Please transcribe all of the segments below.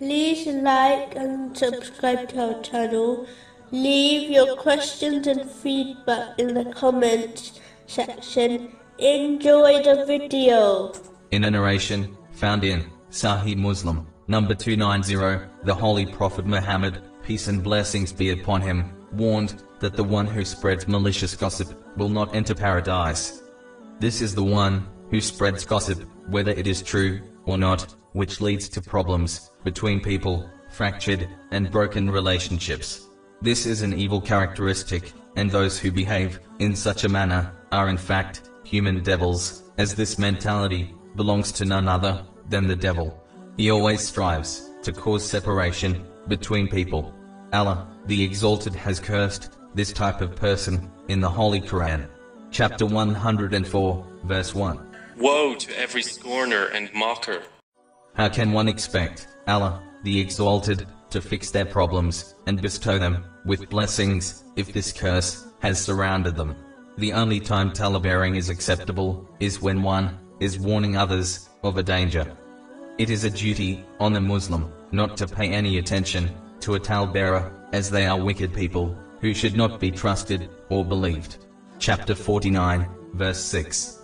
like and subscribe to our channel. Leave your questions and feedback in the comments section. Enjoy the video. In a narration found in Sahih Muslim, number 290, the Holy Prophet Muhammad, peace and blessings be upon him, warned that the one who spreads malicious gossip will not enter paradise. This is the one who spreads gossip, whether it is true or not, which leads to problems between people, fractured and broken relationships. This is an evil characteristic, and those who behave in such a manner are in fact human devils, as this mentality belongs to none other than the devil. He always strives to cause separation between people. Allah, the Exalted has cursed this type of person in the Holy Quran. Chapter 104, verse 1. Woe to every scorner and mocker. How can one expect Allah, the Exalted, to fix their problems and bestow them with blessings if this curse has surrounded them? The only time talebearing is acceptable is when one is warning others of a danger. It is a duty on the Muslim not to pay any attention to a talebearer as they are wicked people who should not be trusted or believed. Chapter 49, verse 6.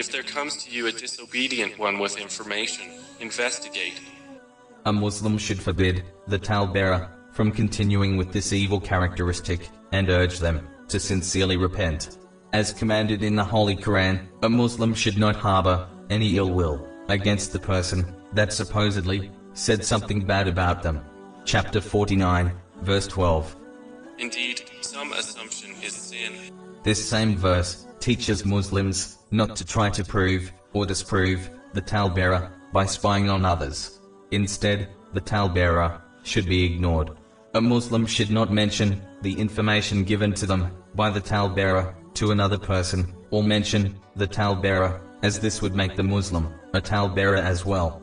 If there comes to you a disobedient one with information, investigate. A Muslim should forbid the talebearer from continuing with this evil characteristic and urge them to sincerely repent. As commanded in the Holy Quran, a Muslim should not harbor any ill will against the person that supposedly said something bad about them. Chapter 49, verse 12. Indeed, some assumption is sin. This same verse teaches Muslims not to try to prove or disprove the talebearer by spying on others. Instead, the talebearer should be ignored. A Muslim should not mention the information given to them by the talebearer to another person, or mention the talebearer, as this would make the Muslim a talebearer as well.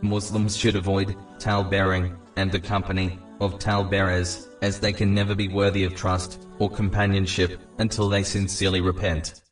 Muslims should avoid talebearing and the company of talebearers, as they can never be worthy of trust or companionship until they sincerely repent.